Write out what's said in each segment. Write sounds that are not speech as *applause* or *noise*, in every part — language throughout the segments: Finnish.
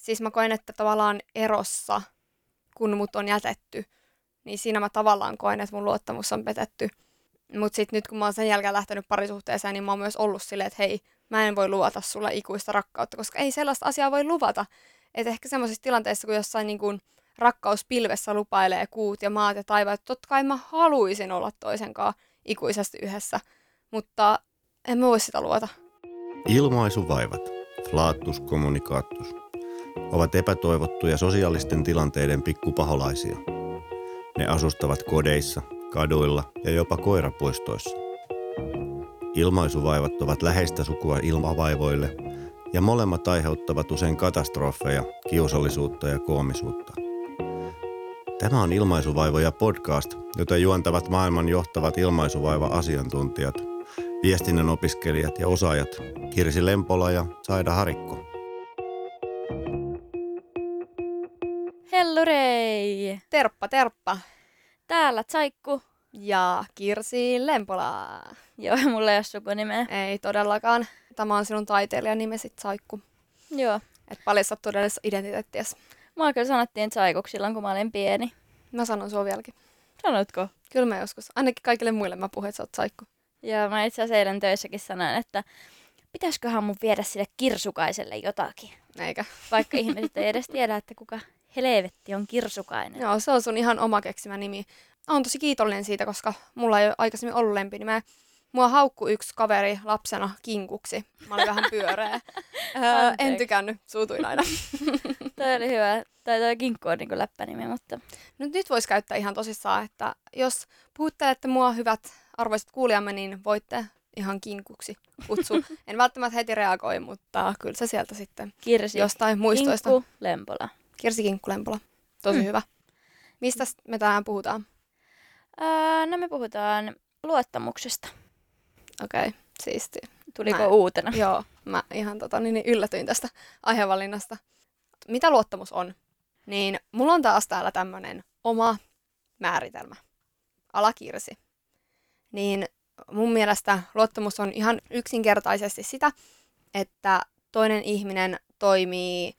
siis mä koen, että tavallaan erossa, kun mut on jätetty, niin siinä mä tavallaan koen, että mun luottamus on petetty. Mutta sitten nyt kun mä oon sen jälkeen lähtenyt parisuhteeseen, niin mä oon myös ollut silleen, että hei, mä en voi luvata sulle ikuista rakkautta, koska ei sellaista asiaa voi luvata. Että ehkä semmoisissa tilanteissa, kun jossain niin kuin rakkauspilvessä lupailee kuut ja maat ja taivaat, totta kai mä haluaisin olla toisenkaan ikuisesti yhdessä, mutta en mä voi sitä luota. Ilmaisuvaivat, flaattus communicatus, ovat epätoivottuja sosiaalisten tilanteiden pikkupaholaisia. Ne asustavat kodeissa, kaduilla ja jopa koirapuistoissa. Ilmaisuvaivat ovat läheistä sukua ilmavaivoille ja molemmat aiheuttavat usein katastrofeja, kiusallisuutta ja koomisuutta. Tämä on Ilmaisuvaivoja podcast, jota juontavat maailman johtavat ilmaisuvaiva-asiantuntijat, viestinnän opiskelijat ja osaajat Kirsi Lempola ja Saida Harikko. Hellurei! Terppa, terppa. Täällä Tsaikku. Ja Kirsi Lempola. Joo, *laughs* mulla ei ole sukunimeä. Ei todellakaan. Tämä on sinun taiteilijan nimesi Saikku. Joo. Et paljastat todellista identiteettiäsi. Mua kyllä sanottiin Tsaikuksi silloin, kun mä olin pieni. Mä sanon sua vieläkin. Sanotko? Kyllä mä joskus. Ainakin kaikille muille mä puhun, että sä oot Saikku. Joo, mä itse asiassa eilen töissäkin sanoin, että pitäisiköhän mun viedä sille kirsukaiselle jotakin. Eikä? Vaikka *laughs* ihmiset ei edes tiedä, että kuka helvetti on kirsukainen. Joo, se on sun ihan oma keksimä nimi. Olen tosi kiitollinen siitä, koska mulla ei ole aikaisemmin ollut lempinimeä. Mua haukku yksi kaveri lapsena kinkuksi. Mä olin vähän pyöreä. *laughs* öö, en tykännyt, suutuin aina. *laughs* toi oli hyvä. Tai toi kinkku on niinku läppänimi, mutta No, nyt voisi käyttää ihan tosissaan, että jos puhuttelette mua hyvät arvoiset kuulijamme, niin voitte ihan kinkuksi kutsua. *laughs* en välttämättä heti reagoi, mutta kyllä se sieltä sitten Kirsi. jostain muistoista. Kinkku Lempola. Kirsi Kinkkulempola. Tosi Mm. hyvä. Mistä me tänään puhutaan? Öö, no me puhutaan luottamuksesta. Okei, okay, siisti. Tuliko Mä- uutena? Joo, mä ihan tota, niin, niin yllätyin tästä aihevalinnasta. Mitä luottamus on? Niin mulla on taas täällä tämmönen oma määritelmä. Alakirsi. Niin mun mielestä luottamus on ihan yksinkertaisesti sitä, että toinen ihminen toimii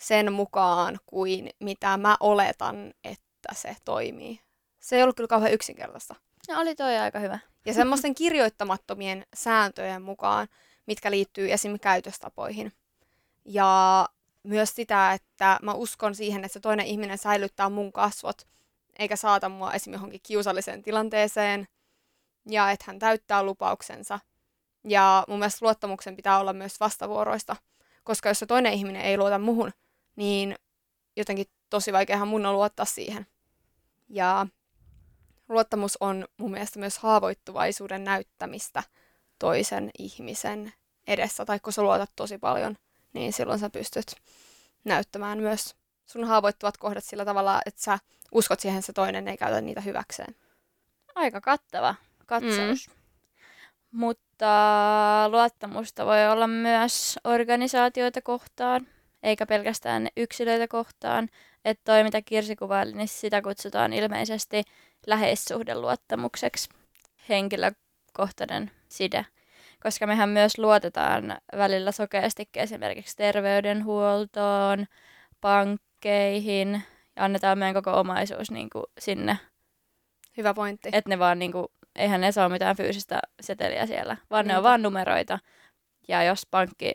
sen mukaan kuin mitä mä oletan, että se toimii. Se ei ollut kyllä kauhean yksinkertaista. No, oli toi aika hyvä. Ja semmoisten kirjoittamattomien sääntöjen mukaan, mitkä liittyy esim. käytöstapoihin. Ja myös sitä, että mä uskon siihen, että se toinen ihminen säilyttää mun kasvot, eikä saata mua esim. johonkin kiusalliseen tilanteeseen. Ja että hän täyttää lupauksensa. Ja mun mielestä luottamuksen pitää olla myös vastavuoroista. Koska jos se toinen ihminen ei luota muhun, niin jotenkin tosi vaikeahan mun on luottaa siihen. Ja luottamus on mun mielestä myös haavoittuvaisuuden näyttämistä toisen ihmisen edessä. Tai kun sä luotat tosi paljon, niin silloin sä pystyt näyttämään myös sun haavoittuvat kohdat sillä tavalla, että sä uskot siihen, että se toinen ei käytä niitä hyväkseen. Aika kattava katsaus. Mm. Mutta luottamusta voi olla myös organisaatioita kohtaan, eikä pelkästään yksilöitä kohtaan. Että toi, mitä Kirsi kuvaili, niin sitä kutsutaan ilmeisesti läheissuhdeluottamukseksi, henkilökohtainen side. Koska mehän myös luotetaan välillä sokeastikin esimerkiksi terveydenhuoltoon, pankkeihin ja annetaan meidän koko omaisuus niin kuin sinne Hyvä pointti. että ne vaan niinku, eihän ne saa mitään fyysistä seteliä siellä, vaan ne on Niinpä. vaan numeroita. Ja jos pankki,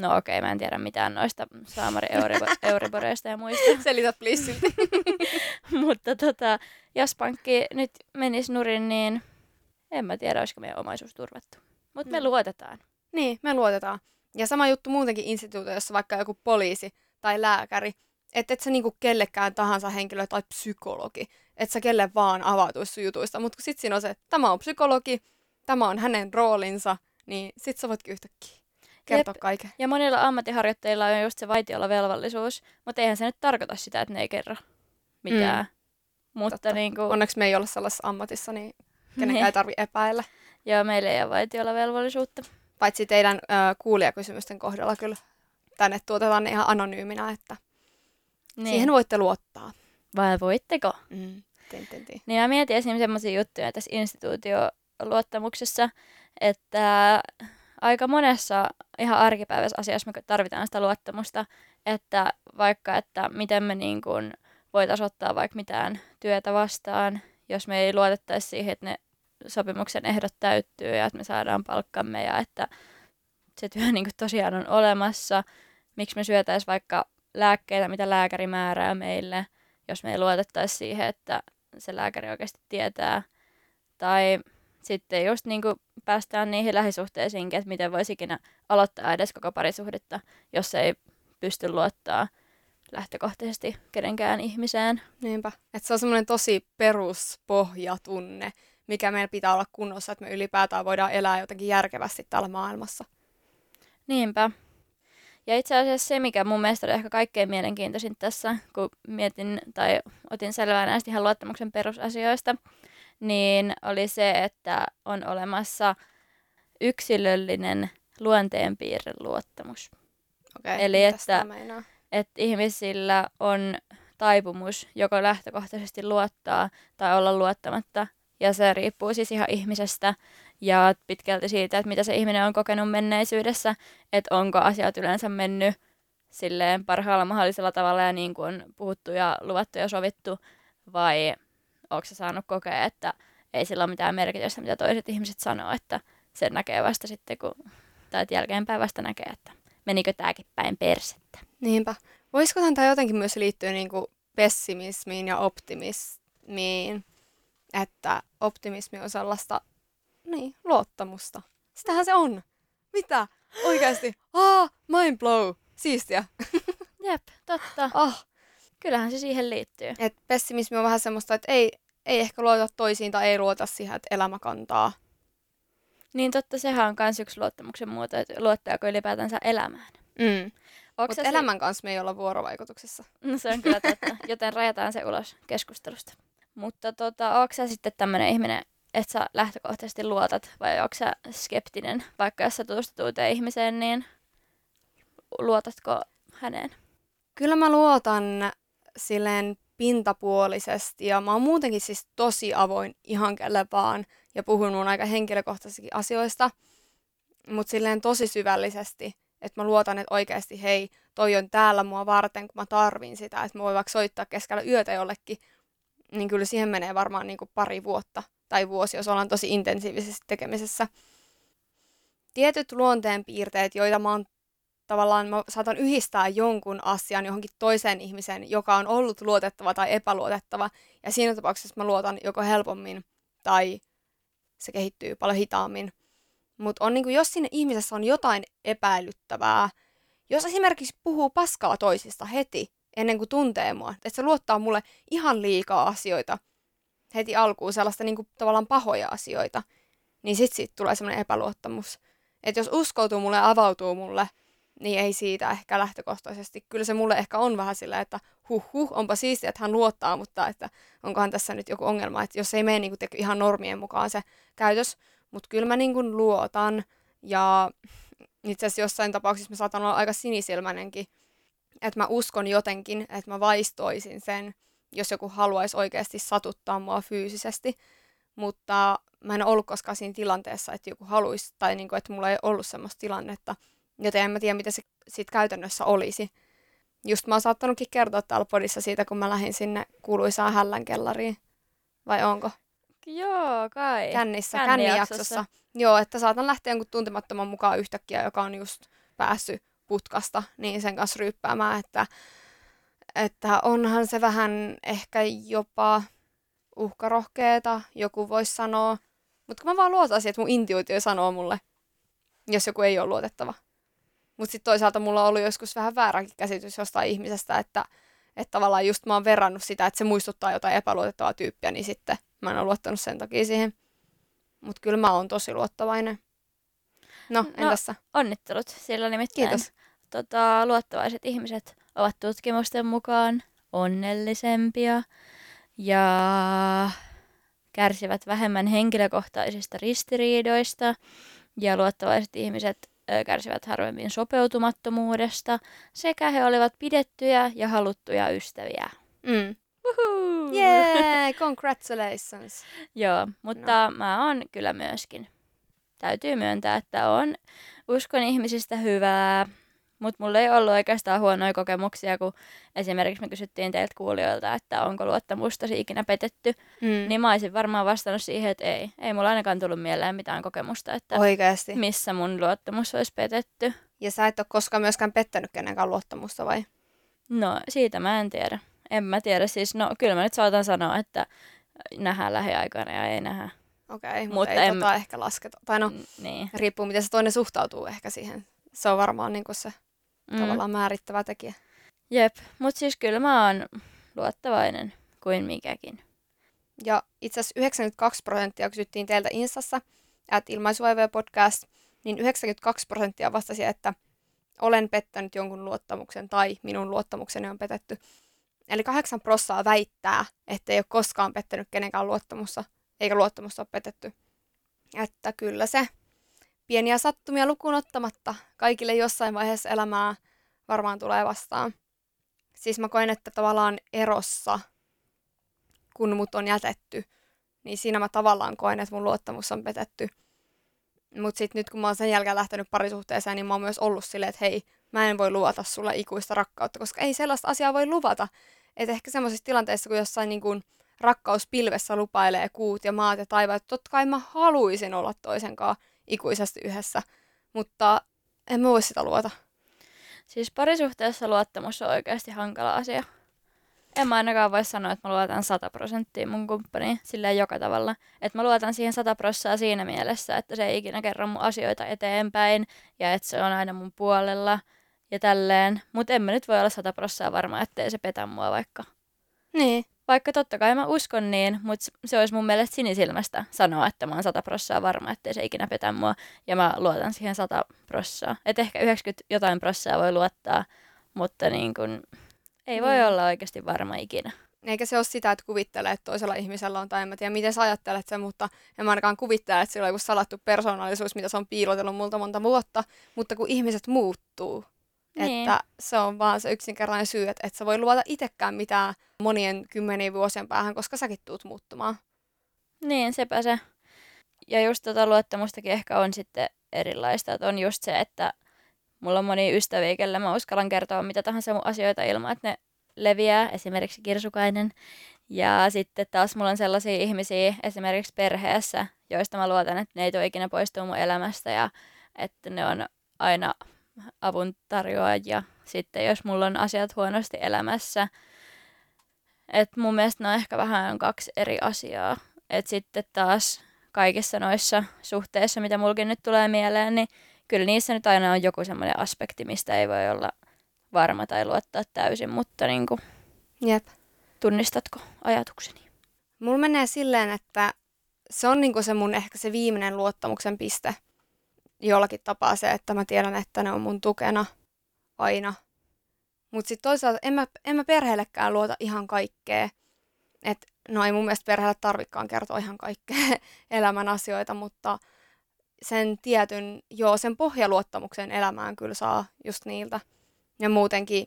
no okei, mä en tiedä mitään noista Saamari Euribo- *laughs* Euriboreista ja muista, Selitä please silti. *laughs* mutta tota, jos pankki nyt menisi nurin, niin en mä tiedä, olisiko meidän omaisuus turvattu. Mutta me Mm. luotetaan. Niin, me luotetaan. Ja sama juttu muutenkin instituutioissa, vaikka joku poliisi tai lääkäri, että et sä niinku kellekään tahansa henkilö tai psykologi, että sä kelle vaan avautuisi sun jutuista, mutta sit siinä on se, että tämä on psykologi, tämä on hänen roolinsa, niin sit sä voitkin yhtäkkiä kertoa Jep. kaiken. Ja monilla ammattiharjoittajilla on just se vaitiolovelvollisuus, mutta eihän se nyt tarkoita sitä, että ne ei kerro mitään. Mm. Mutta Totta. niinku, Onneksi me ei olla sellaisessa ammatissa, niin kenenkään Niin. ei tarvi epäillä. joo, meillä ei ole vaitiolovelvollisuutta. Paitsi teidän ö, kuulijakysymysten kohdalla kyllä tänne tuotetaan ihan anonyyminä, että Niin. siihen voitte luottaa. Vai voitteko? Mm. Tin, tin, tin. Niin mä mietin esimerkiksi semmoisia juttuja tässä instituutioluottamuksessa, että aika monessa ihan arkipäiväisessä asiassa me tarvitaan sitä luottamusta, että vaikka, että miten me niin kuin voitaisiin ottaa vaikka mitään työtä vastaan, jos me ei luotettaisi siihen, että ne sopimuksen ehdot täyttyy ja että me saadaan palkkamme ja että se työ *laughs* niin kuin tosiaan on olemassa. Miksi me syötäisiin vaikka lääkkeitä, mitä lääkäri määrää meille, jos me ei luotettaisi siihen, että se lääkäri oikeasti tietää. Tai sitten just niin kuin päästään niihin lähisuhteisiinkin, että miten voisi ikinä aloittaa edes koko parisuhdetta, jos ei pysty luottaa lähtökohtaisesti kenenkään ihmiseen. Niinpä. Että se on semmoinen tosi peruspohjatunne, mikä meillä pitää olla kunnossa, että me ylipäätään voidaan elää jotenkin järkevästi täällä maailmassa. Niinpä. Ja itse asiassa se, mikä mun mielestä oli ehkä kaikkein mielenkiintoisin tässä, kun mietin tai otin selvää näistä ihan luottamuksen perusasioista, niin oli se, että on olemassa yksilöllinen luonteenpiirre luottamus. Okay, Eli että, että ihmisillä on taipumus joko lähtökohtaisesti luottaa tai olla luottamatta. Ja se riippuu siis ihan ihmisestä ja pitkälti siitä, että mitä se ihminen on kokenut menneisyydessä, että onko asiat yleensä mennyt silleen parhaalla mahdollisella tavalla ja niin kuin on puhuttu ja luvattu ja sovittu, vai onko se saanut kokea, että ei sillä ole mitään merkitystä, mitä toiset ihmiset sanoo, että sen näkee vasta sitten, kun, tai että jälkeenpäin vasta näkee, että menikö tämäkin päin persettä. Niinpä. Voisiko tämä jotenkin myös liittyä niin kuin pessimismiin ja optimismiin, että optimismi on sellaista niin, luottamusta. Sitähän se on. Mitä? Oikeasti. Ah, mind blow. Siistiä. *laughs* Jep, totta. Ah. Kyllähän se siihen liittyy. Et pessimismi on vähän semmoista, että ei, ei ehkä luota toisiin tai ei luota siihen, että elämä kantaa. Niin totta, sehän on myös yksi luottamuksen muoto, että luottaako ylipäätänsä elämään. Mm. Mutta elämän kanssa me ei olla vuorovaikutuksessa. No se on kyllä totta, *laughs* joten rajataan se ulos keskustelusta. Mutta tota, onko sä sitten tämmöinen ihminen, että sä lähtökohtaisesti luotat vai onko sä skeptinen, vaikka jos sä tutustut uuteen ihmiseen, niin luotatko häneen? Kyllä mä luotan silleen pintapuolisesti ja mä oon muutenkin siis tosi avoin ihan kelle vaan ja puhun mun aika henkilökohtaisikin asioista, mutta silleen tosi syvällisesti, että mä luotan, että oikeasti hei, toi on täällä mua varten, kun mä tarvin sitä, että mä voin vaikka soittaa keskellä yötä jollekin, niin kyllä siihen menee varmaan niin kuin pari vuotta tai vuosi, jos ollaan tosi intensiivisesti tekemisessä. Tietyt luonteenpiirteet, joita mä oon tavallaan, mä saatan yhdistää jonkun asian johonkin toiseen ihmiseen, joka on ollut luotettava tai epäluotettava, ja siinä tapauksessa mä luotan joko helpommin tai se kehittyy paljon hitaammin. Mutta on niinku, jos sinne ihmisessä on jotain epäilyttävää, jos esimerkiksi puhuu paskaa toisista heti, ennen kuin tuntee mua, että se luottaa mulle ihan liikaa asioita, heti alkuun sellaista niin kuin, tavallaan pahoja asioita, niin sit siitä tulee semmoinen epäluottamus. Että jos uskoutuu mulle ja avautuu mulle, niin ei siitä ehkä lähtökohtaisesti. Kyllä se mulle ehkä on vähän sillä, että huh huh, onpa siistiä, että hän luottaa, mutta että onkohan tässä nyt joku ongelma, että jos ei mene niin kuin, ihan normien mukaan se käytös, mutta kyllä mä niin kuin luotan. Ja itse asiassa jossain tapauksessa mä saatan olla aika sinisilmäinenkin, että mä uskon jotenkin, että mä vaistoisin sen, jos joku haluaisi oikeasti satuttaa mua fyysisesti, mutta mä en ollut koskaan siinä tilanteessa, että joku haluaisi, tai niin kuin, että mulla ei ollut semmoista tilannetta, joten en mä tiedä, mitä se sitten käytännössä olisi. Just mä oon saattanutkin kertoa täällä podissa siitä, kun mä lähdin sinne kuuluisaan hällän kellariin. Vai onko? Joo, kai. Kännissä, kännijaksossa. Joo, että saatan lähteä jonkun tuntemattoman mukaan yhtäkkiä, joka on just päässyt putkasta, niin sen kanssa ryyppäämään, että että onhan se vähän ehkä jopa uhkarohkeeta, joku voisi sanoa. Mutta kun mä vaan luotan siihen, että mun intuitio sanoo mulle, jos joku ei ole luotettava. Mutta sitten toisaalta mulla on ollut joskus vähän vääränkin käsitys jostain ihmisestä, että, että tavallaan just mä oon verrannut sitä, että se muistuttaa jotain epäluotettavaa tyyppiä, niin sitten mä en ole luottanut sen takia siihen. Mutta kyllä mä oon tosi luottavainen. No, no entässä? Onnittelut sillä nimittäin. Kiitos. Tota, luottavaiset ihmiset ovat tutkimusten mukaan onnellisempia ja kärsivät vähemmän henkilökohtaisista ristiriidoista ja luottavaiset ihmiset kärsivät harvemmin sopeutumattomuudesta sekä he olivat pidettyjä ja haluttuja ystäviä. Mm. Woohoo! Yeah, congratulations! *laughs* Joo, mutta no. mä oon kyllä myöskin. Täytyy myöntää, että on uskon ihmisistä hyvää Mutta mulla ei ollut oikeastaan huonoja kokemuksia, kun esimerkiksi me kysyttiin teiltä kuulijoilta, että onko luottamustasi ikinä petetty. Mm. Niin mä olisin varmaan vastannut siihen, että ei. Ei mulla ainakaan tullut mieleen mitään kokemusta, että Oikeasti. missä mun luottamus olisi petetty. Ja sä et ole koskaan myöskään pettänyt kenenkään luottamusta, vai? No, siitä mä en tiedä. En mä tiedä. Siis, no kyllä mä nyt saatan sanoa, että nähdään lähiaikana ja ei nähdä. Okei, okay, mutta Mutta ei en- tota ehkä lasketa. Tai no, niin. riippuu miten se toinen suhtautuu ehkä siihen. Se on varmaan niin se mm. tavallaan määrittävä tekijä. Jep, mutta siis kyllä mä oon luottavainen kuin mikäkin. Ja itse asiassa 92 prosenttia kysyttiin teiltä Instassa, että ilmaisuvaivoja podcast, niin 92 prosenttia vastasi, että olen pettänyt jonkun luottamuksen tai minun luottamukseni on petetty. Eli 8 prossaa väittää, että ei ole koskaan pettänyt kenenkään luottamusta, eikä luottamusta ole petetty. Että kyllä se pieniä sattumia lukuun ottamatta kaikille jossain vaiheessa elämää varmaan tulee vastaan. Siis mä koen, että tavallaan erossa kun mut on jätetty, niin siinä mä tavallaan koen, että mun luottamus on petetty. Mutta sitten nyt kun mä oon sen jälkeen lähtenyt parisuhteeseen, niin mä oon myös ollut silleen, että hei, mä en voi luvata sulle ikuista rakkautta, koska ei sellaista asiaa voi luvata. Että ehkä semmoisissa tilanteissa, kun jossain niin kun rakkauspilvessä lupailee kuut ja maat ja taivaat, totta kai mä haluaisin olla toisen kanssa ikuisesti yhdessä, mutta en mä voi sitä luvata. Siis parisuhteessa luottamus on oikeasti hankala asia. En mä ainakaan voi sanoa, että mä luotan 100 prosenttia mun kumppaniin silleen joka tavalla. Että mä luotan siihen 100 prosenttia siinä mielessä, että se ei ikinä kerro mun asioita eteenpäin ja että se on aina mun puolella ja tälleen. Mutta en mä nyt voi olla 100 prosenttia varma, ettei se petä mua vaikka. Niin. Vaikka totta kai mä uskon niin, mutta se olisi mun mielestä sinisilmästä sanoa, että mä oon 100 prosenttia varma, ettei se ikinä petä mua. Ja mä luotan siihen 100 prosenttia. Että ehkä 90 jotain prosenttia voi luottaa, mutta niin kun, ei voi Niin. olla oikeasti varma ikinä. Eikä se ole sitä, että kuvittelee, että toisella ihmisellä on, tai en mä tiedä, miten sä ajattelet sen, mutta en mä ainakaan kuvittele, että sillä on joku salattu persoonallisuus, mitä se on piilotellut multa monta vuotta, mutta kun ihmiset muuttuu, Niin. että se on vaan se yksinkertainen syy, että et sä voi luoda itsekään mitään monien kymmenien vuosien päähän, koska säkin tuut muuttumaan. Niin, sepä se. Ja just tota luottamustakin ehkä on sitten erilaista. Että on just se, että mulla on moni ystäviä, kelle mä uskallan kertoa mitä tahansa mun asioita ilman, että ne leviää, esimerkiksi kirsukainen. Ja sitten taas mulla on sellaisia ihmisiä esimerkiksi perheessä, joista mä luotan, että ne ei tule ikinä poistua mun elämästä ja että ne on aina avun tarjoajia. Sitten jos mulla on asiat huonosti elämässä, että mun mielestä ne on ehkä vähän kaksi eri asiaa. Et sitten taas kaikissa noissa suhteissa, mitä mulkin nyt tulee mieleen, niin kyllä niissä nyt aina on joku semmoinen aspekti, mistä ei voi olla varma tai luottaa täysin, mutta niin kuin, Jep. tunnistatko ajatukseni? Mulla menee silleen, että se on niinku se mun ehkä se viimeinen luottamuksen piste. Jollakin tapaa se, että mä tiedän, että ne on mun tukena aina. Mutta sitten toisaalta en mä, en mä perheellekään luota ihan kaikkea. Et, no ei mun mielestä perheelle tarvikaan kertoa ihan kaikkea *laughs* elämän asioita, mutta sen tietyn, joo, sen pohjaluottamuksen elämään kyllä saa just niiltä. Ja muutenkin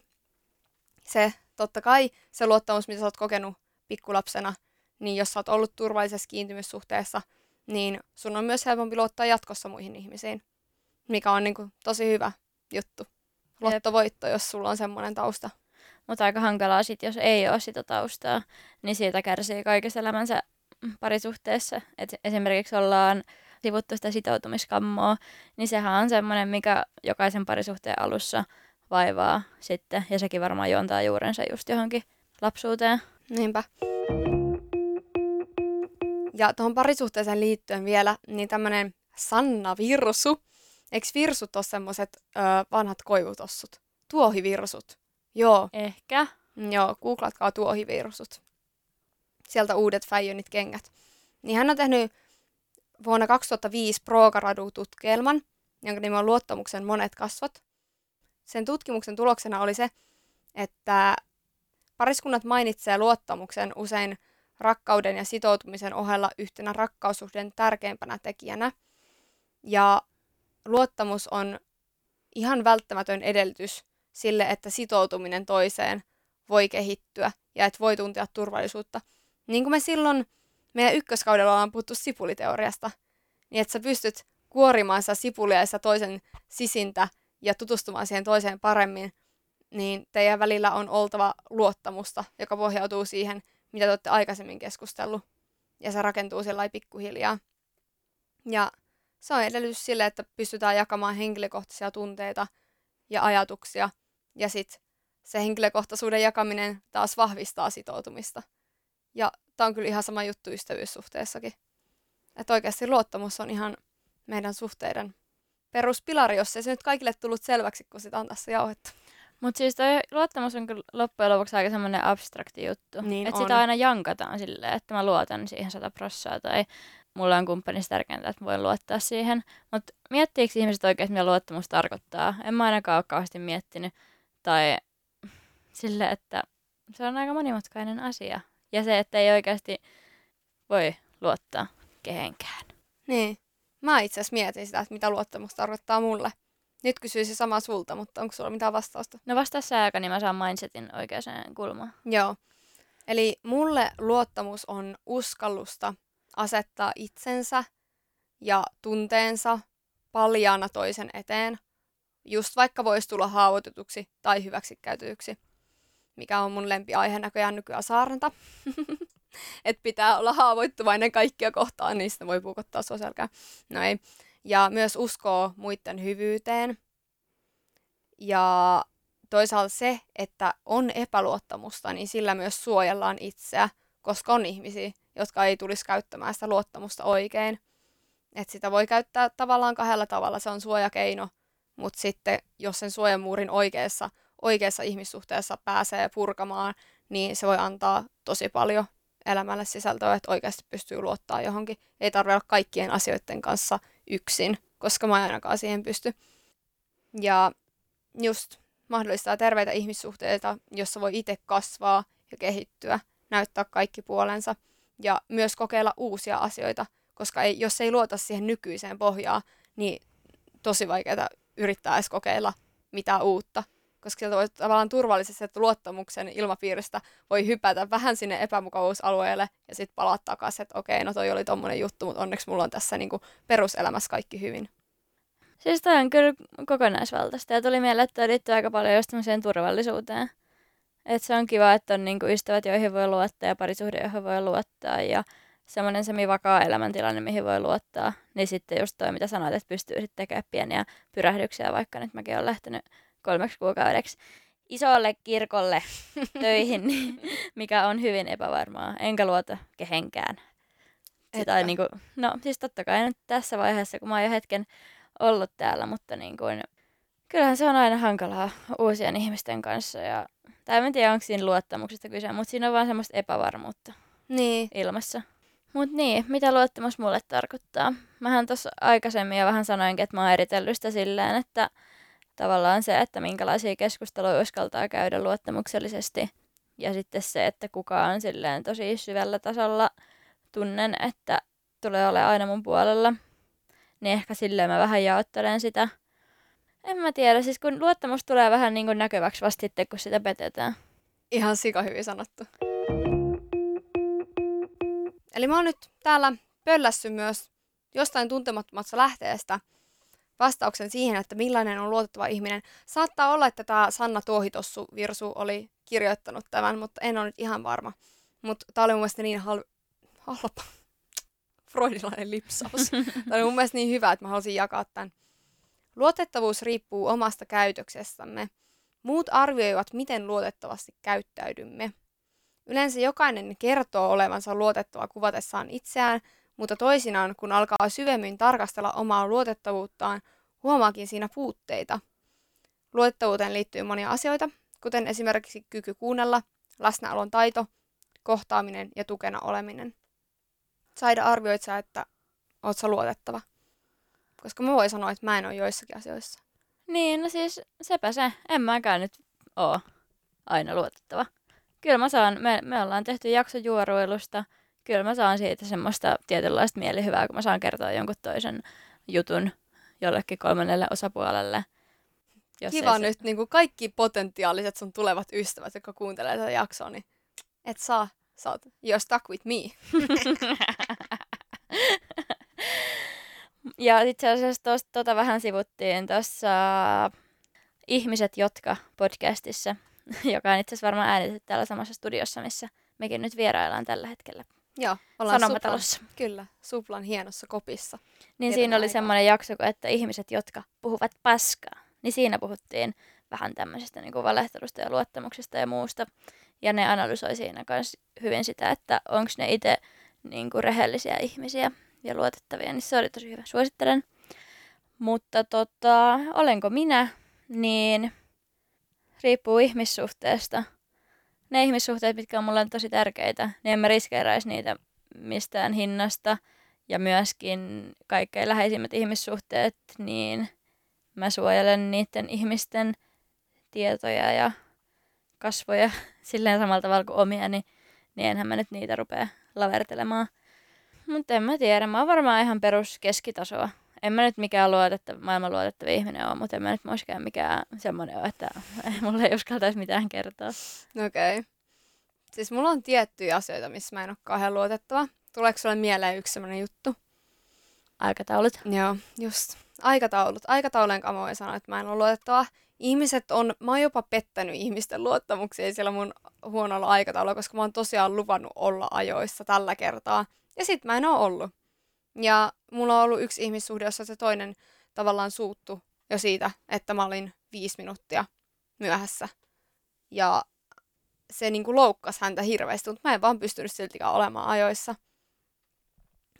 se, totta kai se luottamus, mitä sä oot kokenut pikkulapsena, niin jos sä oot ollut turvallisessa kiintymyssuhteessa, niin sun on myös helpompi luottaa jatkossa muihin ihmisiin, mikä on niin kuin tosi hyvä juttu. Lottovoitto, jos sulla on semmoinen tausta. Mutta aika hankalaa sit, jos ei ole sitä taustaa, niin siitä kärsii kaikessa elämänsä parisuhteessa. Et esimerkiksi ollaan sivuttu sitä sitoutumiskammoa, niin sehän on semmoinen, mikä jokaisen parisuhteen alussa vaivaa sitten, ja sekin varmaan juontaa juurensa just johonkin lapsuuteen. Niinpä. Ja tuohon parisuhteeseen liittyen vielä, niin tämmöinen Sanna Virsu. Eikö virsut ole semmoiset vanhat koivutossut? Tuohivirsut. Joo, Ehkä. joo, googlatkaa tuohivirsut. Sieltä uudet Fäijönit kengät. Niin hän on tehnyt vuonna 2005 Proogaradu-tutkielman, jonka nimi on Luottamuksen monet kasvot. Sen tutkimuksen tuloksena oli se, että pariskunnat mainitsee luottamuksen usein rakkauden ja sitoutumisen ohella yhtenä rakkaussuhteen tärkeimpänä tekijänä. Ja luottamus on ihan välttämätön edellytys sille, että sitoutuminen toiseen voi kehittyä ja että voi tuntea turvallisuutta. Niin kuin me silloin meidän ykköskaudella ollaan puhuttu sipuliteoriasta, niin että sä pystyt kuorimaan sitä sipulia ja sitä toisen sisintä ja tutustumaan siihen toiseen paremmin, niin teidän välillä on oltava luottamusta, joka pohjautuu siihen, mitä te olette aikaisemmin keskustellut. Ja se rakentuu sillä pikkuhiljaa. Ja se on edellytys sille, että pystytään jakamaan henkilökohtaisia tunteita ja ajatuksia. Ja sitten se henkilökohtaisuuden jakaminen taas vahvistaa sitoutumista. Ja tämä on kyllä ihan sama juttu ystävyyssuhteessakin. Että oikeasti luottamus on ihan meidän suhteiden peruspilari, jos ei se nyt kaikille tullut selväksi, kun sitä on tässä jauhettu. Mutta siis toi luottamus on kyllä loppujen lopuksi aika semmoinen abstrakti juttu. Niin että sitä aina jankataan silleen, että mä luotan siihen sata prossaa tai mulla on kumppanista tärkeintä, että voin luottaa siihen. Mutta miettiikö ihmiset oikein, mitä luottamus tarkoittaa? En mä ainakaan ole kauheasti miettinyt. Tai sille, että se on aika monimutkainen asia. Ja se, että ei oikeasti voi luottaa kehenkään. Niin. Mä itse asiassa mietin sitä, että mitä luottamus tarkoittaa mulle. Nyt kysyisin sama sulta, mutta onko sulla mitään vastausta? No vastaa sä aika, niin mä saan mindsetin oikeaan kulmaan. Joo. Eli mulle luottamus on uskallusta asettaa itsensä ja tunteensa paljaana toisen eteen, just vaikka voisi tulla haavoitetuksi tai hyväksikäytetyksi, mikä on mun lempiaihe näköjään nykyään saarnata. *laughs* että pitää olla haavoittuvainen kaikkia kohtaan, niin sitä voi puukottaa sua selkään. No ei. Ja myös uskoo muiden hyvyyteen. Ja toisaalta se, että on epäluottamusta, niin sillä myös suojellaan itseä, koska on ihmisiä, jotka ei tulisi käyttämään sitä luottamusta oikein. Et sitä voi käyttää tavallaan kahdella tavalla, se on suojakeino, mutta sitten jos sen suojamuurin oikeassa, oikeassa ihmissuhteessa pääsee purkamaan, niin se voi antaa tosi paljon elämälle sisältöä, että oikeasti pystyy luottaa johonkin. Ei tarvitse olla kaikkien asioiden kanssa yksin, koska mä en ainakaan siihen pysty. Ja just mahdollistaa terveitä ihmissuhteita, jossa voi itse kasvaa ja kehittyä, näyttää kaikki puolensa ja myös kokeilla uusia asioita, koska ei, jos ei luota siihen nykyiseen pohjaan, niin tosi vaikeaa yrittää edes kokeilla mitään uutta koska sieltä voi tavallaan turvallisesti että luottamuksen ilmapiiristä voi hypätä vähän sinne epämukavuusalueelle ja sitten palaa takaisin, että okei, no toi oli tommonen juttu, mutta onneksi mulla on tässä niinku peruselämässä kaikki hyvin. Siis toi on kyllä kokonaisvaltaista ja tuli mieleen, että liittyy aika paljon just turvallisuuteen. Että se on kiva, että on niinku ystävät, joihin voi luottaa ja parisuhde, joihin voi luottaa ja semmoinen semi-vakaa elämäntilanne, mihin voi luottaa. Niin sitten just toi, mitä sanoit, että pystyy sitten tekemään pieniä pyrähdyksiä, vaikka nyt mäkin olen lähtenyt kolmeksi kuukaudeksi isolle kirkolle *laughs* töihin, mikä on hyvin epävarmaa. Enkä luota kehenkään. Sitä niin kuin, no siis totta kai nyt tässä vaiheessa, kun mä oon jo hetken ollut täällä, mutta niin kuin, kyllähän se on aina hankalaa uusien ihmisten kanssa. Ja, tai en tiedä, onko siinä luottamuksesta kyse, mutta siinä on vaan semmoista epävarmuutta niin. ilmassa. Mutta niin, mitä luottamus mulle tarkoittaa? Mähän tuossa aikaisemmin jo vähän sanoinkin, että mä oon eritellyt sitä silleen, että tavallaan se, että minkälaisia keskusteluja uskaltaa käydä luottamuksellisesti. Ja sitten se, että kuka on silleen tosi syvällä tasolla tunnen, että tulee ole aina mun puolella. Niin ehkä silleen mä vähän jaottelen sitä. En mä tiedä, siis kun luottamus tulee vähän niin kuin näkyväksi vasta sitten, kun sitä petetään. Ihan sika hyvin sanottu. Eli mä oon nyt täällä pöllässy myös jostain tuntemattomasta lähteestä – vastauksen siihen, että millainen on luotettava ihminen. Saattaa olla, että tämä Sanna Tuohitossu Virsu oli kirjoittanut tämän, mutta en ole nyt ihan varma. Mutta tämä oli mun mielestä niin hal- halpa. Freudilainen lipsaus. *laughs* tämä oli mun mielestä niin hyvä, että mä halusin jakaa tämän. Luotettavuus riippuu omasta käytöksestämme. Muut arvioivat, miten luotettavasti käyttäydymme. Yleensä jokainen kertoo olevansa luotettava kuvatessaan itseään, mutta toisinaan, kun alkaa syvemmin tarkastella omaa luotettavuuttaan, huomaakin siinä puutteita. Luotettavuuteen liittyy monia asioita, kuten esimerkiksi kyky kuunnella, läsnäolon taito, kohtaaminen ja tukena oleminen. Saida arvioit sä, että oot sä luotettava? Koska mä voin sanoa, että mä en ole joissakin asioissa. Niin, no siis sepä se. En mäkään nyt oo aina luotettava. Kyllä mä saan, me, me ollaan tehty jakso juoruilusta – kyllä mä saan siitä semmoista tietynlaista mielihyvää, kun mä saan kertoa jonkun toisen jutun jollekin kolmannelle osapuolelle. Jos Kiva nyt se... niin kuin kaikki potentiaaliset sun tulevat ystävät, jotka kuuntelee tätä jaksoa, niin et saa, saat, you're stuck with me. *laughs* ja itse asiassa tosta, tota vähän sivuttiin tuossa Ihmiset, jotka podcastissa, *laughs* joka on itse asiassa varmaan äänitetty täällä samassa studiossa, missä mekin nyt vieraillaan tällä hetkellä. Joo, ollaan Sanomatalossa. Suplan, kyllä, Suplan hienossa kopissa. Niin siinä oli aikaa. semmoinen jakso, että ihmiset, jotka puhuvat paskaa, niin siinä puhuttiin vähän tämmöisestä niin kuin valehtelusta ja luottamuksesta ja muusta. Ja ne analysoi siinä myös hyvin sitä, että onko ne itse niin kuin rehellisiä ihmisiä ja luotettavia, niin se oli tosi hyvä. Suosittelen. Mutta tota, olenko minä, niin riippuu ihmissuhteesta. Ne ihmissuhteet, mitkä on mulle tosi tärkeitä, niin en mä riskeeräisi niitä mistään hinnasta. Ja myöskin kaikkein läheisimmät ihmissuhteet, niin mä suojelen niiden ihmisten tietoja ja kasvoja *laughs* silleen samalla tavalla kuin omia, niin, niin enhän mä nyt niitä rupea lavertelemaan. Mutta en mä tiedä, mä oon varmaan ihan perus keskitasoa. En mä nyt mikään luotettava, maailman luotettava ihminen ole, mutta en mä nyt myöskään mikään semmoinen ole, että *laughs* mulle ei uskaltaisi mitään kertoa. Okei. Okay. Siis mulla on tiettyjä asioita, missä mä en ole kauhean luotettava. Tuleeko sulle mieleen yksi semmoinen juttu? Aikataulut. Joo, just. Aikataulut. Aikataulujen kanssa mä voin sanoa, että mä en ole luotettava. Ihmiset on, mä oon jopa pettänyt ihmisten luottamuksia siellä mun huonolla aikataululla, koska mä oon tosiaan luvannut olla ajoissa tällä kertaa. Ja sit mä en oo ollut. Ja mulla on ollut yksi ihmissuhde, jossa se toinen tavallaan suuttu jo siitä, että mä olin viisi minuuttia myöhässä. Ja se niinku loukkasi häntä hirveästi, mutta mä en vaan pystynyt siltikään olemaan ajoissa.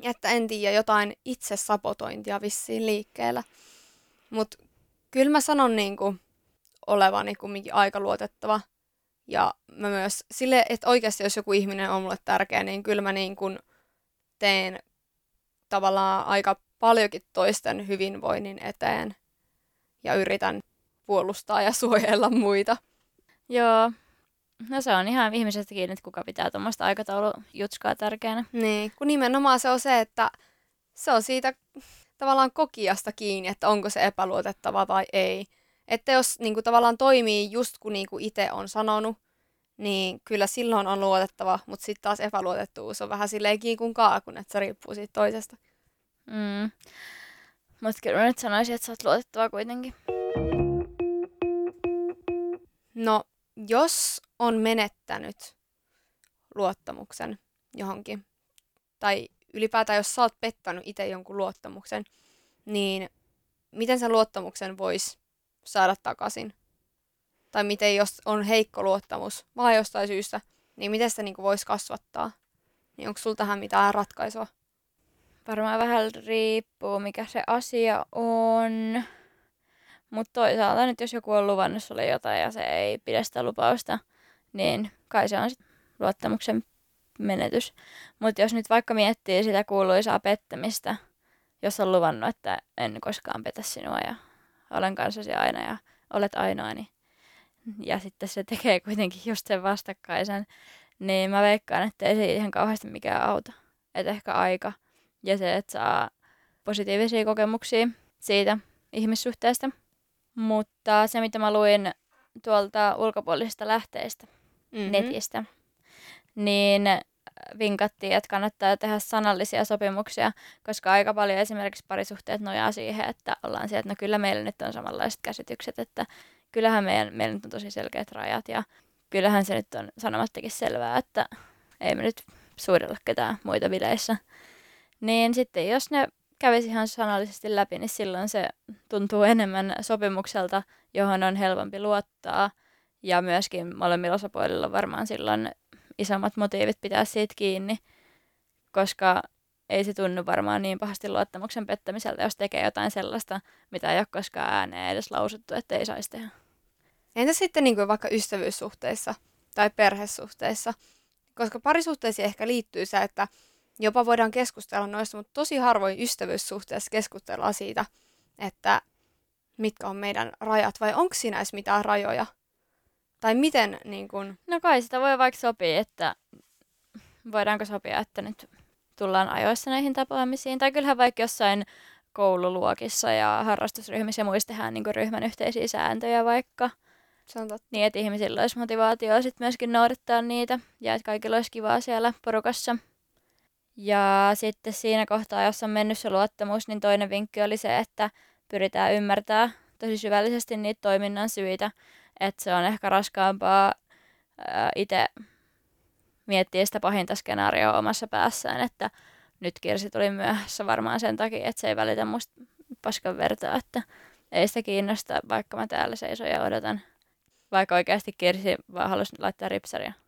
Että en tiedä, jotain itse sabotointia vissiin liikkeellä. Mutta kyllä mä sanon niinku olevani kumminkin aika luotettava. Ja mä myös sille, että oikeasti jos joku ihminen on mulle tärkeä, niin kyllä mä niin kuin teen tavallaan aika paljonkin toisten hyvinvoinnin eteen ja yritän puolustaa ja *laughs* suojella muita. Joo. No se on ihan ihmisestä kiinni, että kuka pitää tuommoista aikataulujutskaa tärkeänä. Niin, kun nimenomaan se on se, että se on siitä tavallaan kokijasta kiinni, että onko se epäluotettava vai ei. Että jos niin kuin, tavallaan toimii just kun niin kuin itse on sanonut, niin kyllä silloin on luotettava, mutta sitten taas epäluotettuus on vähän silleen kiinni kuin kaakun, että se riippuu siitä toisesta. Mm. Mutta kyllä mä nyt sanoisin, että sä oot luotettava kuitenkin. No, jos on menettänyt luottamuksen johonkin, tai ylipäätään jos sä oot pettänyt itse jonkun luottamuksen, niin miten sen luottamuksen voisi saada takaisin? Tai miten jos on heikko luottamus, vai jostain syystä, niin miten sitä niin voisi kasvattaa? Niin onko sulla tähän mitään ratkaisua? Varmaan vähän riippuu, mikä se asia on. Mutta toisaalta nyt jos joku on luvannut sulle jotain ja se ei pidä sitä lupausta, niin kai se on sit luottamuksen menetys. Mutta jos nyt vaikka miettii sitä kuuluisaa pettämistä, jos on luvannut, että en koskaan petä sinua ja olen kanssasi aina ja olet ainoa, niin ja sitten se tekee kuitenkin just sen vastakkaisen, niin mä veikkaan, että ei se ihan kauheasti mikään auta. Että ehkä aika ja se, että saa positiivisia kokemuksia siitä ihmissuhteesta. Mutta se, mitä mä luin tuolta ulkopuolisista lähteistä, mm-hmm. netistä, niin vinkattiin, että kannattaa tehdä sanallisia sopimuksia, koska aika paljon esimerkiksi parisuhteet nojaa siihen, että ollaan siellä, että no kyllä meillä nyt on samanlaiset käsitykset, että kyllähän meidän, meillä nyt on tosi selkeät rajat ja kyllähän se nyt on sanomattakin selvää, että ei me nyt suudella ketään muita bileissä. Niin sitten jos ne kävisi ihan sanallisesti läpi, niin silloin se tuntuu enemmän sopimukselta, johon on helpompi luottaa. Ja myöskin molemmilla osapuolilla varmaan silloin isommat motiivit pitää siitä kiinni, koska ei se tunnu varmaan niin pahasti luottamuksen pettämiseltä, jos tekee jotain sellaista, mitä ei ole koskaan ääneen edes lausuttu, että ei saisi tehdä. Entä sitten niin kuin vaikka ystävyyssuhteissa tai perhesuhteissa? Koska parisuhteisiin ehkä liittyy se, että jopa voidaan keskustella noista, mutta tosi harvoin ystävyyssuhteessa keskustellaan siitä, että mitkä on meidän rajat, vai onko siinä edes mitään rajoja? Tai miten niin kun... No kai sitä voi vaikka sopia, että voidaanko sopia, että nyt tullaan ajoissa näihin tapaamisiin. Tai kyllähän vaikka jossain koululuokissa ja harrastusryhmissä ja muissa tehdään niin ryhmän yhteisiä sääntöjä vaikka. Se on totta. Niin, että ihmisillä olisi motivaatio sitten myöskin noudattaa niitä ja että kaikilla olisi kivaa siellä porukassa. Ja sitten siinä kohtaa, jos on mennyt se luottamus, niin toinen vinkki oli se, että pyritään ymmärtää tosi syvällisesti niitä toiminnan syitä, että se on ehkä raskaampaa itse miettiä sitä pahinta skenaarioa omassa päässään, että nyt Kirsi tuli myöhässä varmaan sen takia, että se ei välitä musta paskan vertaa, että ei sitä kiinnosta, vaikka mä täällä seison ja odotan. Vaikka oikeasti Kirsi vaan halusi laittaa ripsaria. *laughs*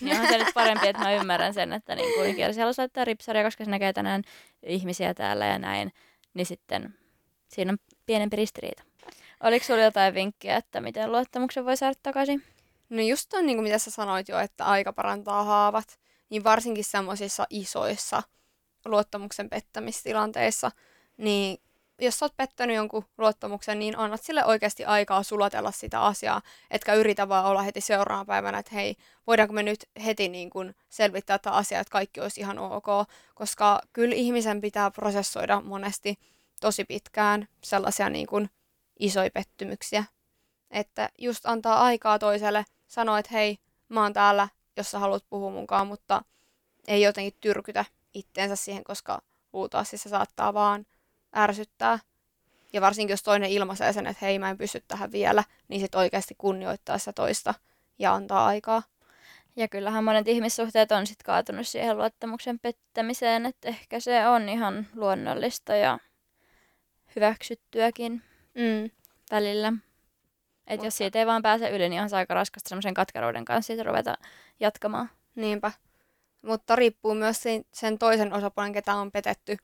Niin on se nyt parempi, että mä ymmärrän sen, että niin kuin Kirsi halusi laittaa ripsaria, koska se näkee tänään ihmisiä täällä ja näin. Niin sitten siinä on pienempi ristiriita. Oliko sulla jotain vinkkiä, että miten luottamuksen voi saada takaisin? No just on niin kuin mitä sä sanoit jo, että aika parantaa haavat, niin varsinkin semmoisissa isoissa luottamuksen pettämistilanteissa, niin jos sä oot pettänyt jonkun luottamuksen, niin annat sille oikeasti aikaa sulatella sitä asiaa, etkä yritä vaan olla heti seuraavana päivänä, että hei, voidaanko me nyt heti niin kuin selvittää tätä asiaa, että kaikki olisi ihan ok, koska kyllä ihmisen pitää prosessoida monesti tosi pitkään sellaisia niin kuin isoja pettymyksiä, että just antaa aikaa toiselle, sanoa, että hei, mä oon täällä, jos sä haluat puhua munkaan, mutta ei jotenkin tyrkytä itteensä siihen, koska luultavasti se saattaa vaan ärsyttää. Ja varsinkin jos toinen ilmaisee sen, että hei mä en pysty tähän vielä, niin sit oikeasti kunnioittaa sitä toista ja antaa aikaa. Ja kyllähän monet ihmissuhteet on sitten kaatunut siihen luottamuksen pettämiseen, että ehkä se on ihan luonnollista ja hyväksyttyäkin mm. välillä. Että jos siitä ei vaan pääse yli, niin on se aika raskasta semmoisen katkeruuden kanssa siitä ruveta jatkamaan. Niinpä. Mutta riippuu myös sen toisen osapuolen, ketä on petetty,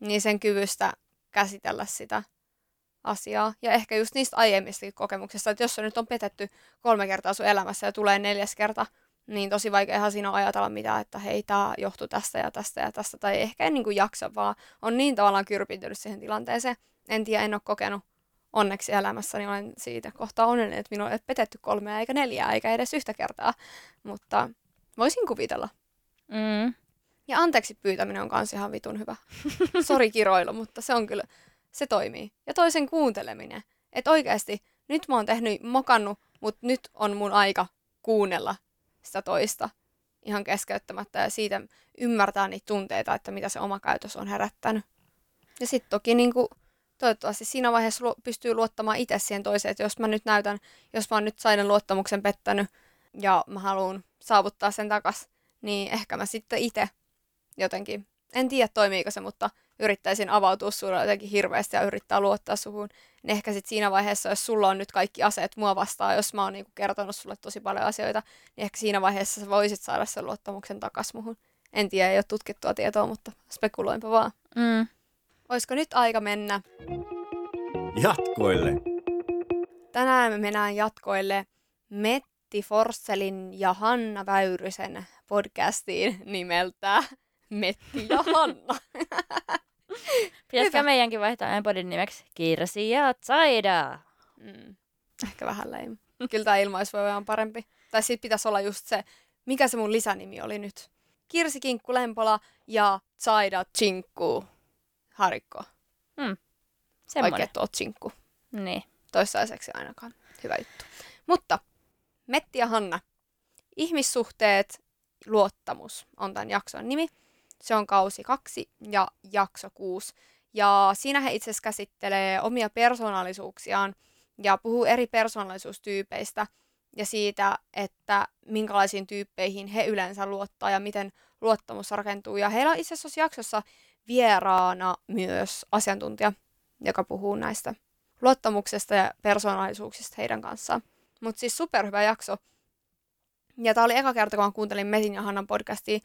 niin sen kyvystä käsitellä sitä asiaa. Ja ehkä just niistä aiemmista kokemuksista, että jos se nyt on petetty kolme kertaa sun elämässä ja tulee neljäs kerta, niin tosi vaikeahan siinä on ajatella mitään, että hei, tämä johtuu tästä ja tästä ja tästä, tai ehkä en niin kuin jaksa, vaan on niin tavallaan kyrpintynyt siihen tilanteeseen. En tiedä, en ole kokenut onneksi elämässäni, olen siitä kohtaa onnellinen, että minua ei petetty kolmea eikä neljää, eikä edes yhtä kertaa, mutta voisin kuvitella. Mm. Ja anteeksi pyytäminen on kans ihan vitun hyvä. *laughs* Sori kiroilu, mutta se on kyllä, se toimii. Ja toisen kuunteleminen. Että oikeasti, nyt mä oon tehnyt, mokannut, mutta nyt on mun aika kuunnella sitä toista ihan keskeyttämättä ja siitä ymmärtää niitä tunteita, että mitä se oma käytös on herättänyt. Ja sitten toki niin kuin, toivottavasti siinä vaiheessa lu- pystyy luottamaan itse siihen toiseen, että jos mä nyt näytän, jos mä oon nyt sainen luottamuksen pettänyt ja mä haluan saavuttaa sen takas, niin ehkä mä sitten itse jotenkin, en tiedä toimiiko se, mutta yrittäisin avautua sulle jotenkin hirveästi ja yrittää luottaa suhun. Niin ehkä sitten siinä vaiheessa, jos sulla on nyt kaikki aseet mua vastaan, jos mä oon niinku kertonut sulle tosi paljon asioita, niin ehkä siinä vaiheessa sä voisit saada sen luottamuksen takas muhun. En tiedä, ei ole tutkittua tietoa, mutta spekuloinpa vaan. Mm. Olisiko nyt aika mennä? Jatkoille. Tänään me mennään jatkoille Metti Forsselin ja Hanna Väyrysen podcastiin nimeltä Metti ja Hanna. *laughs* Pitäisikö meidänkin vaihtaa podin nimeksi Kirsi ja Zaida? Mm. Ehkä vähän leim. Kyllä tämä ilmais voi olla parempi. Tai sitten pitäisi olla just se, mikä se mun lisänimi oli nyt. Kirsi Kinkku Lempola ja Zaida Chinkku Harikko. Mm. Semmoinen. Oikein tuo Chinkku. Niin. Toistaiseksi ainakaan. Hyvä juttu. Mutta Metti ja Hanna. Ihmissuhteet, luottamus on tämän jakson nimi. Se on kausi kaksi ja jakso kuusi. Ja siinä he itse asiassa käsittelee omia persoonallisuuksiaan ja puhuu eri persoonallisuustyypeistä ja siitä, että minkälaisiin tyyppeihin he yleensä luottaa ja miten luottamus rakentuu. Ja heillä on itse asiassa jaksossa vieraana myös asiantuntija, joka puhuu näistä luottamuksesta ja persoonallisuuksista heidän kanssaan. Mutta siis superhyvä jakso. Ja tämä oli eka kerta, kun kuuntelin Metin ja Hannan podcastia,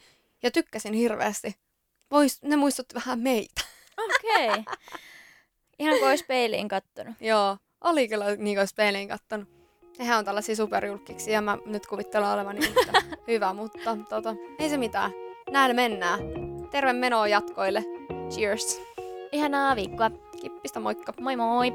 ja tykkäsin hirveästi. Vois, ne muistutti vähän meitä. Okei. Okay. Ihan kuin olisi peiliin kattonut. Joo, oli kyllä niin kuin olisi peiliin kattonut. Nehän on tällaisia superjulkiksi ja mä nyt kuvittelen olevan niin, *laughs* hyvä, mutta tota, ei se mitään. Näillä mennään. Terve menoa jatkoille. Cheers. Ihanaa viikkoa. Kippistä moikka. Moi moi.